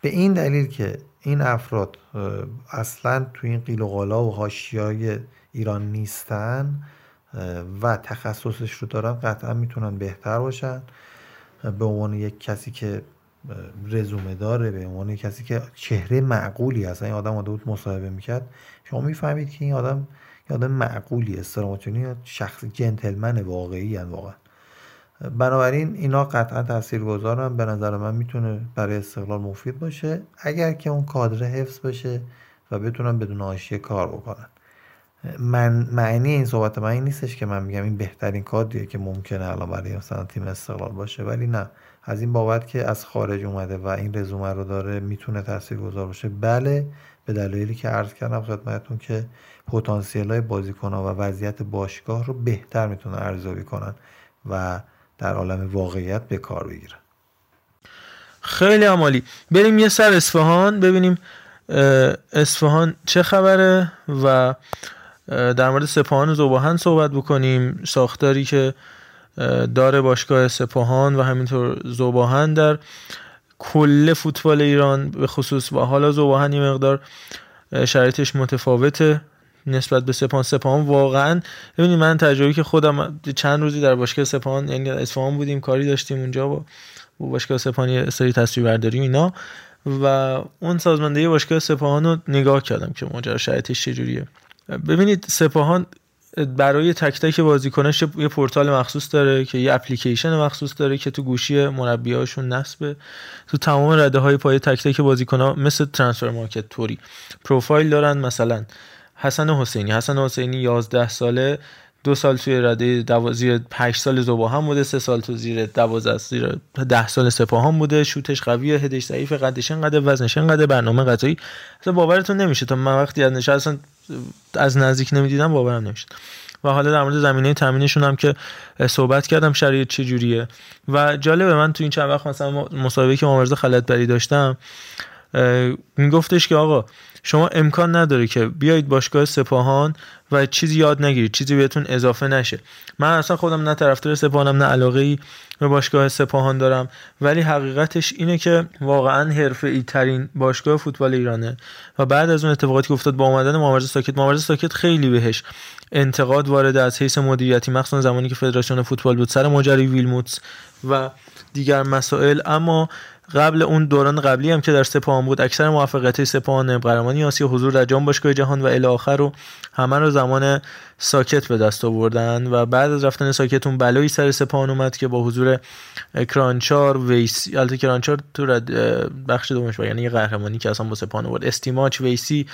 به این دلیل که این افراد اصلا تو این قیل و قالا و حاشیای ایران نیستن و تخصصش رو دارن قطعا می‌تونن بهتر باشن. به عنوان یک کسی که رزومه داره به عنوان کسی که چهره معقولی هست. این آدم بود مصاحبه می‌کرد. شما می‌فهمید که این آدم یه آدم معقولی استراماتونی شخص جنتلمن واقعی هن واقعا. بنابراین اینا قطعا تأثیر گذارن به نظر من می‌تونه برای استقلال مفید باشه. اگر که اون کادر حفظ بشه و بتونن بدون آشیه کار بکنن. من معنی این صحبت من این نیستش که من میگم این بهترین کادریه که ممکنه الان برای مثلا تیم استقلال باشه ولی نه. از این بابت که از خارج اومده و این رزومه رو داره می‌تونه گذار باشه. بله به دلایلی که عرض کردم خدمتتون که پتانسیل های بازیکن و وضعیت باشگاه رو بهتر می‌تونه ارزیابی کنن و در عالم واقعیت به کار بگیرن خیلی عمالی. بریم یه سر اصفهان ببینیم اصفهان چه خبره و در مورد سپاهان و زوباهن صحبت بکنیم. ساختاری که داره باشگاه سپاهان و همینطور زوباهن در کل فوتبال ایران به خصوص و حالا زوباهن یه مقدار شرایطش متفاوته. نسبت به سپاهان سپاهان واقعا ببینید من تجربه که خودم چند روزی در باشگاه سپاهان یعنی اصفهان بودیم کاری داشتیم اونجا با باشگاه سپاهان یه سری تصویر برداری اینا. و اون سازماندهی باشگاه سپاهان رو نگاه کردم که ماجرا شرایطش چجوریه. ببینید سپاهان برای تک تک بازیکناش یه پورتال مخصوص داره که یه اپلیکیشن مخصوص داره که تو گوشی مربیاشون نصبه تو تمام رده های پای تک تک بازیکن‌ها مثل ترانسفر مارکت توری پروفایل دارن مثلا حسن حسینی. حسن حسینی 11 ساله دو سال توی رده دو... زیر 8 سال زوبا بوده سه سال تو زیر 12 زیر 10 سال سپاهان بوده. شوتش قویه هدش ضعیف قدش انقدر وزنش انقدر برنامه غذایی اصلا باورتون نمیشه. تا من وقتی از نشستن از نزدیک نمی‌دیدم باورم نمیشه و حالا در مورد زمینه تامینشون هم که صحبت کردم شرایط چه جوریه. و جالبه من تو این چند وقت مثلا مسابقه که مبارزه خلط بری داشتم میگفتش که آقا شما امکان نداره که بیایید باشگاه سپاهان و چیزی یاد نگیرید چیزی بهتون اضافه نشه. من اصلا خودم نه طرفدار سپاهانم نه علاقه ای به باشگاه سپاهان دارم. ولی حقیقتش اینه که واقعا حرفه ای ترین باشگاه فوتبال ایرانه. و بعد از اون اتفاقاتی که افتاد با اومدن مامرز ساکت مامرز ساکت خیلی بهش انتقاد وارد از حیث مدیریتی مخصوصا زمانی که فدراسیون فوتبال بود سر ماجرای ویلموتس و دیگر مسائل. اما قبل اون دوران قبلی هم که در سپاهان بود اکثر موفقیت سپاهان قهرمانی آسیا حضور در جام باشگاه جهان و الی آخر رو همه رو زمان ساکت به دست آوردن و بعد از رفتن ساکت اون بلایی سر سپاهان اومد که با حضور کرانچار ویسی البته کرانچار تو بخش دومش یعنی قهرمانی که اصلا با سپاهان آورد. استیماچ ویسی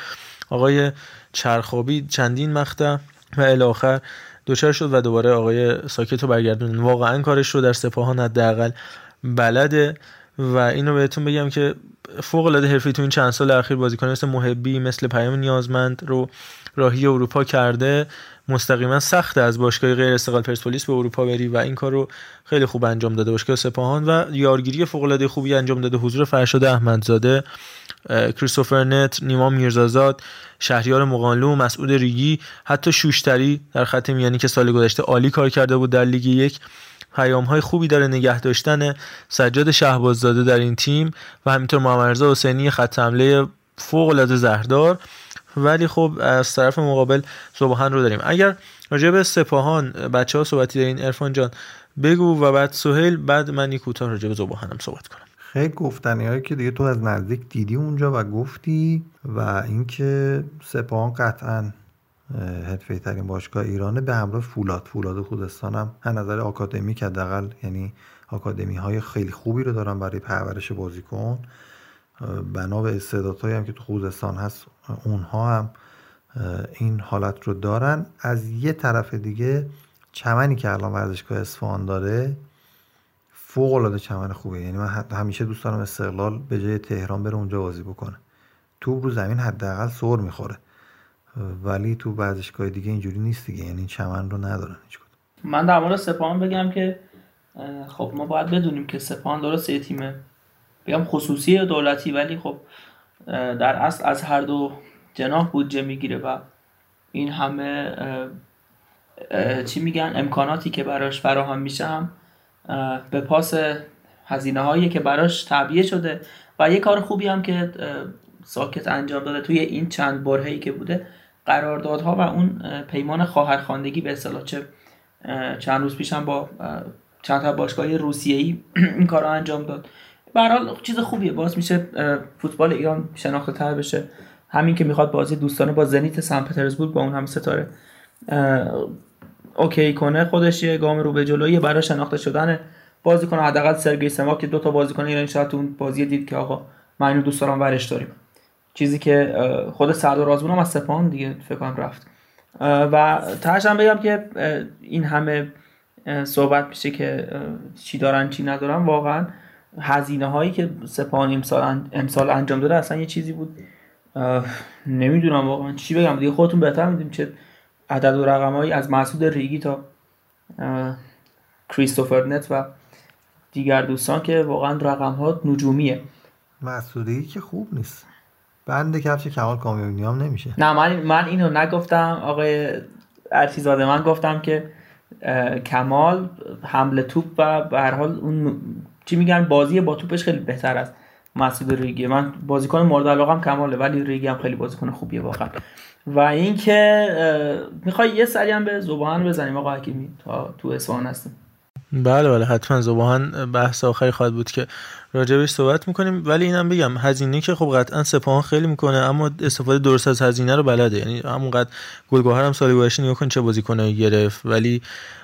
آقای چرخابی چندین مقطع و الی آخر دوچار شد و دوباره آقای ساکت رو برگردون واقعا کارش رو در سپاهان حداقل بلده. و اینو بهتون بگم که فوق العاده حرفی تو این چند سال اخیر بازیکن مثل محبی مثل پیام نیازمند رو راهی اروپا کرده. مستقیما سخت از باشگاه غیر استقلال پرسپولیس به اروپا بری و این کار رو خیلی خوب انجام داده. باشگاه سپاهان و یارگیری فوق العاده خوبی انجام داده. حضور فرشاد احمدزاده کریستوفر نت نیما میرزازاد شهریار مقانلو مسعود ریگی حتی شوشتری در خط میانی که سال گذشته عالی کار کرده بود در لیگ یک. پیام های خوبی داره نگه داشتن سجاد شهباززاده در این تیم و همینطور محمد حسینی خط حمله فوق العاده زهردار. ولی خب از طرف مقابل صبحان رو داریم. اگر راجع سپاهان بچه ها صحبتی دارین ارفان جان بگو و بعد سهیل بعد من یک کوتاه راجع به زباهنم صحبت کنم. خیلی گفتنی هایی که دیگه تو از نزدیک دیدی اونجا و گفتی و اینکه سپاهان قطعا حرفه ترین باشگاه ایرانه به همراه فولاد. فولاد خوزستان هم از نظر آکادمیک حداقل یعنی آکادمی های خیلی خوبی رو دارن برای پرورش بازیکن. بنا به استعدادهایی هم که تو خوزستان هست اونها هم این حالت رو دارن. از یه طرف دیگه چمنی که الان ورزشگاه اصفهان داره فوق العاده چمن خوبه. یعنی من همیشه دوست دارم استقلال به جای تهران بره اونجا بازی بکنه. تو رو زمین حداقل سر می‌خوره. ولی تو ورزشگاه دیگه اینجوری نیست دیگه. یعنی چمن رو ندارن هیچ من در مورد سپاهان بگم که خب ما باید بدونیم که سپاهان درست یه تیمه. بگم خصوصی یا دولتی ولی خب در اصل از هر دو جناح بودجه می‌گیره و این همه چی میگن امکاناتی که براش فراهم میشه هم به پاس هزینه هایی که براش تعبیه شده و یه کار خوبی هم که ساکت انجام داده. توی این چند برهه‌ای که بوده قراردادها و اون پیمان خواهرخواندگی به اصطلاح چه چند روز پیشم با چند تا باشگاه روسیه‌ای این کار رو انجام داد. به چیز خوبیه. باز میشه فوتبال ایران شناخته تر بشه. همین که می‌خواد بازی دوستانه با زنیت سن پترزبورگ با اون هم ستاره اوکی کنه خودش یه گام رو به جلوی برای شناخته شدن بازیکن حداقل سرگی سما که دو تا بازیکن ایرانی شاید اون بازی دید که آقا من اینو دوست دارم ورش داریم. چیزی که خود سعد رازمون هم از سپاهان دیگه فکر کنم رفت. و تاش هم بگم که این همه صحبت میشه که چی دارن چی ندارن واقعا هزینه هایی که سپاهان امسال, امسال انجام داده اصلا یه چیزی بود. نمی‌دونم واقعا چی بگم. دیگه خودتون بهتر می‌دونیم چه عدد و رقمهایی از محسود ریگی تا کریستوفر نت و دیگر دوستان که واقعا رقم ها نجومیه مسعودی که خوب نیست. بند کفش کمال کامیونی هم نمیشه. نه من من اینو نگفتم آقای ارتیزاده من گفتم که کمال حمله توپ و به هر حال اون چی میگن بازی با توپش خیلی بهتر است. مسعود ریگی. من بازیکن مورد علاقم کماله ولی ریگی هم خیلی بازیکن خوبیه واقعا. و اینکه می‌خوای یه سری هم به زبان بزنیم آقا حکیمی تا تو اصفهان هستیم. بله بله حتما زبان بحث آخری خواهد بود که راجبش صحبت می‌کنیم. ولی اینم بگم هزینه که خب قطعا سپاهان خیلی می‌کنه اما استفاده درست از هزینه رو بلده. یعنی همونقدر گلگوهر هم سال گذشته نگاه کن چه بازیکنایی گرفت. ولی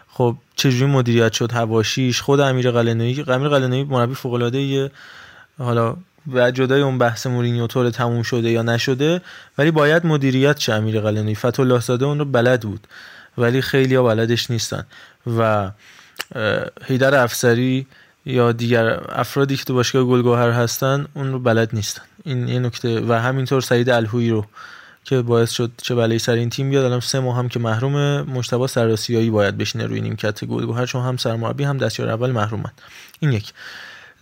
خب چجوری مدیریت شد؟ هواشیش خود امیر قلنویی امیر قلنویی مربی فوق العاده حالا و جدای اون بحث مورینیو طور تموم شده یا نشده ولی باید مدیریت چه امیر قلنویی. زاده اون رو بلد بود ولی خیلی ها بلدش نیستن. و هیدر افسری یا دیگر افرادی که تو باشگاه گلگوهر هستن اون رو بلد نیستن. این یه نکته. و همینطور سعید الهویی رو که باعث شد چه بلایی سر این تیم بیاد. الان سه ماه هم که محروم مشتبه سراسیایی باید بشینه روی نیمکت گلگوهر چون هم سرمربی هم دستیار اول محرومن. این یک.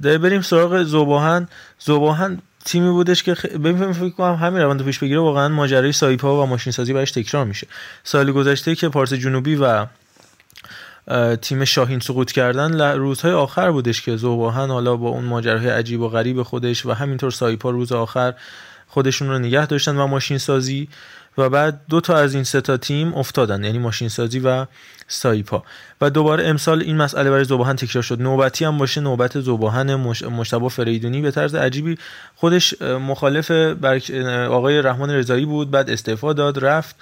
بریم سراغ زوباهن. زوباهن تیمی بودش که خ... ببین فکر کنم همین روند پیش بگیره. واقعا ماجرای سایپا و ماشین سازی براش تکرار میشه. سال گذشته که پارس جنوبی و تیم شاهین سقوط کردن روزهای آخر بودش که زوباهن حالا با اون ماجراهای عجیب و غریب خودش و همینطور سایپا روز آخر خودشون رو نگه داشتن و ماشین سازی و بعد دو تا از این سه تا تیم افتادن یعنی ماشین سازی و سایپا. و دوباره امسال این مسئله برای زوباهن تکرار شد. نوبتی هم باشه نوبت زوباهن مش... مشتبه فریدونی. به طرز عجیبی خودش مخالف آقای رحمان رضایی بود بعد استعفا داد رفت.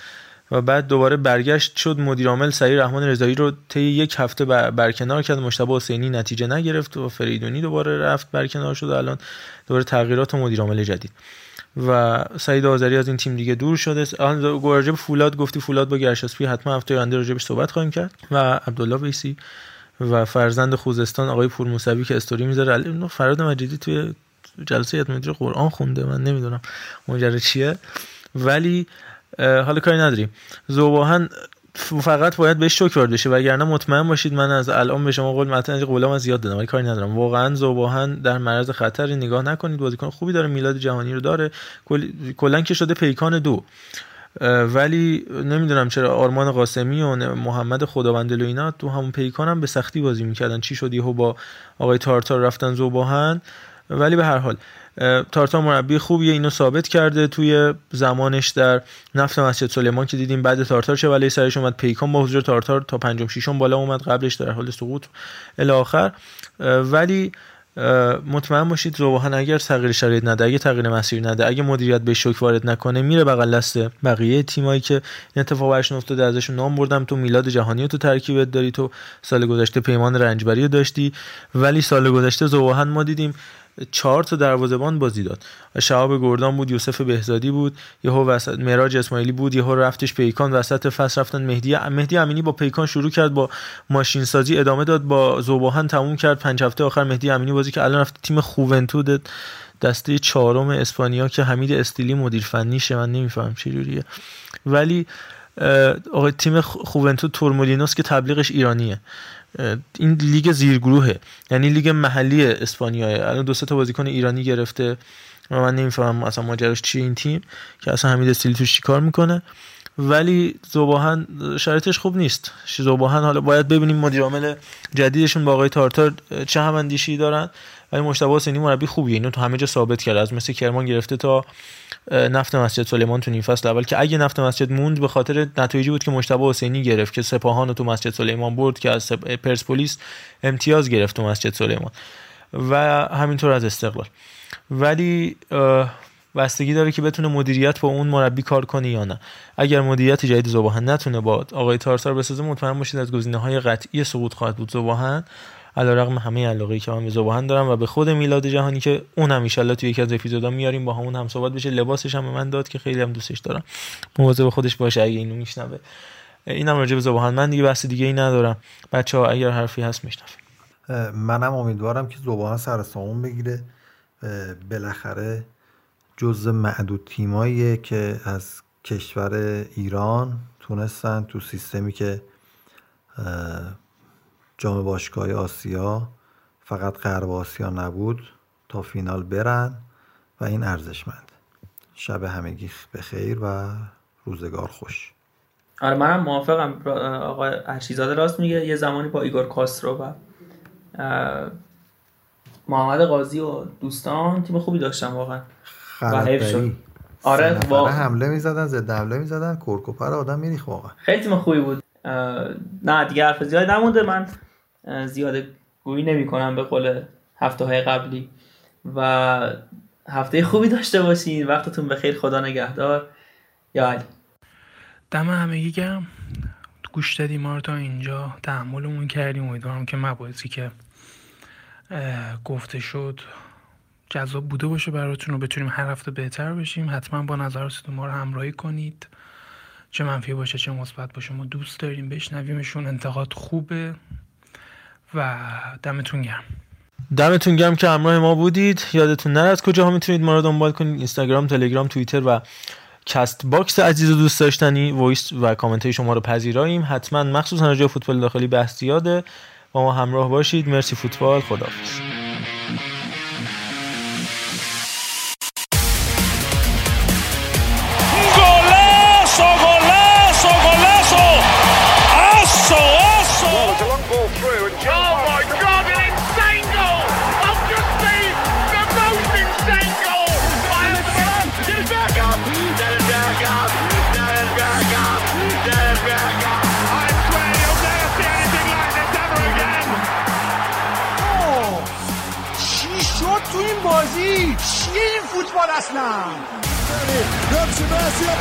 و بعد دوباره برگشت شد مدیر عامل سعید رحمان رضایی رو طی یک هفته برکنار کرد. مشتبه حسینی نتیجه نگرفت و فریدونی دوباره رفت برکنار شد و الان دوباره تغییرات و مدیر عامل جدید. و سعید آذری از این تیم دیگه دور شده. الان راجب فولاد گفتی. فولاد با گرشاسپی حتما هفته آینده راجبش صحبت خواهیم کرد. و عبدالله ویسی و فرزند خوزستان آقای پور موسوی که استوری می‌ذاره. فراد مجیدی توی جلسه یاد مدیر قرآن خونده. من نمی‌دونم ماجرا چیه. ولی حالا کاری نداریم. زوباهن فقط باید بهش شکر بشه وگرنه مطمئن باشید من از الان به شما قول متن قولم از زیاد دادم ولی کاری ندارم. واقعا زوباهن در معرض خطر نگاه نکنید بازیکن خوبی داره میلاد جهانی رو داره کلا که شده پیکان دو. ولی نمی‌دونم چرا آرمان قاسمی و محمد خداوند و اینا تو همون پیکان هم به سختی بازی می‌کردن. چی شد یهو با آقای تارتار رفتن زوباهن ولی به هر حال تارتا مربی خوبیه اینو ثابت کرده توی زمانش در نفت مسجد سلیمان که دیدیم بعد تارتار چه ولی سرش اومد. پیکان با حضور تارتار تا پنجم ششم بالا اومد قبلش در حال سقوط الی آخر. ولی مطمئن باشید زوباهن اگر تغییر شرایط نده اگه تغییر مسیر نده اگه مدیریت به شوک وارد نکنه میره بغل دست بقیه تیمایی که این اتفاق برشون افتاده ازشون نام بردم. تو میلاد جهانی تو ترکیبت داری تو سال گذشته پیمان رنجبری داشتی. ولی سال گذشته زوباهن ما دیدیم چهار تا دروازه‌بان بازی داد. شهاب گردان بود یوسف بهزادی بود یهو وسط معراج اسماعیلی بود یهو رفتش پیکان وسط فصل رفتن مهدی مهدی امینی با پیکان شروع کرد با ماشین سازی ادامه داد با زوباهن تموم کرد. پنج هفته آخر مهدی امینی بازی که الان رفت تیم خوونتود دسته چهارم اسپانیا که حمید استیلی مدیر فنیشه من نمیفهم چه جوریه. ولی آقای تیم خوونتو تورمولینوس که تبلیغش ایرانیه. این لیگ زیرگروهه. یعنی لیگ محلی اسپانیاه الان دو سه تا بازیکن ایرانی گرفته. و من نمی‌فهمم اصلا ماجراش چی این تیم که اصلا حمید استیلی توش چیکار می‌کنه. ولی زوباهن شرایطش خوب نیست. زوباهن حالا باید ببینیم مدیر عامل جدیدشون با آقای تارتار چه هم اندیشی دارن. ولی مشتبه حسینی مربی خوبیه. اینو تو همه جا ثابت کرده. از مثل کرمان گرفته تا نفت مسجد سلیمان تو نیم فصل اول که اگه نفت مسجد موند به خاطر نتایجی بود که مشتبه حسینی گرفت که سپاهان تو مسجد سلیمان برد که از پرسپولیس امتیاز گرفت تو مسجد سلیمان و همینطور از استقلال. ولی بستگی داره که بتونه مدیریت با اون مربی کار کنه یا نه. اگر مدیریت جدید زباهن نتونه با آقای تارتار بسازه مطمئن باشید از گزینه های قطعی سقوط خواهد بود. زباهن علیرغم همه علاقه که من به زباهن دارم و به خود میلاد جهانی که اون هم ان توی یکی از اپیزودا میاریم با همون هم صحبت بشه. لباسش هم به من داد که خیلی هم دوستش دارم. مواظب خودش باشه اگه اینو میشنوه. اینم راجع به زباهن. من دیگه بحث دیگه ای ندارم. بچه اگر حرفی هست میشنویم منم امیدوارم که زباهن سر بگیره. بالاخره جز معدود تیماییه که از کشور ایران تونستن تو سیستمی که جام باشگاه آسیا فقط غرب آسیا نبود تا فینال برن و این ارزشمند. شب همگی به خیر و روزگار خوش. آره منم موافقم. آقای ارشیزاده راست میگه یه زمانی با ایگور کاسترو و محمد قاضی و دوستان تیم خوبی داشتن واقعا. و آره واقعا. حمله می‌زدن ضد حمله می‌زدن کورکوپر آدم میریخ واقعا. خیلی تیم خوبی بود. نه دیگه حرف زیاد نمونده. من زیاد گویی نمی کنم به قول هفته های قبلی. و هفته خوبی داشته باشین. وقتتون به خیر خدا نگهدار. یا علی. دم همگی گرم. گوش دادی ما رو تا اینجا. تحملمون کردیم. امیدوارم که مباحثی که گفته شد جذاب بوده باشه براتون رو بتونیم هر هفته بهتر بشیم. حتما با نظراتتون ما رو همراهی کنید. چه منفی باشه چه مثبت باشه. ما دوست داریم بشنویمشون. انتقاد خوبه. و دمتون گرم. دمتون گرم که همراه ما بودید. یادتون نره از کجا ها می‌تونید ما رو دنبال کنید؟ اینستاگرام تلگرام توییتر و کست باکس عزیز و دوست داشتنی. وایس و کامنت های شما رو پذیراییم. حتما مخصوصا راجع فوتبال داخلی بحث زیاده با ما همراه باشید. مرسی فوتبال. خداحافظ. now. Sebastian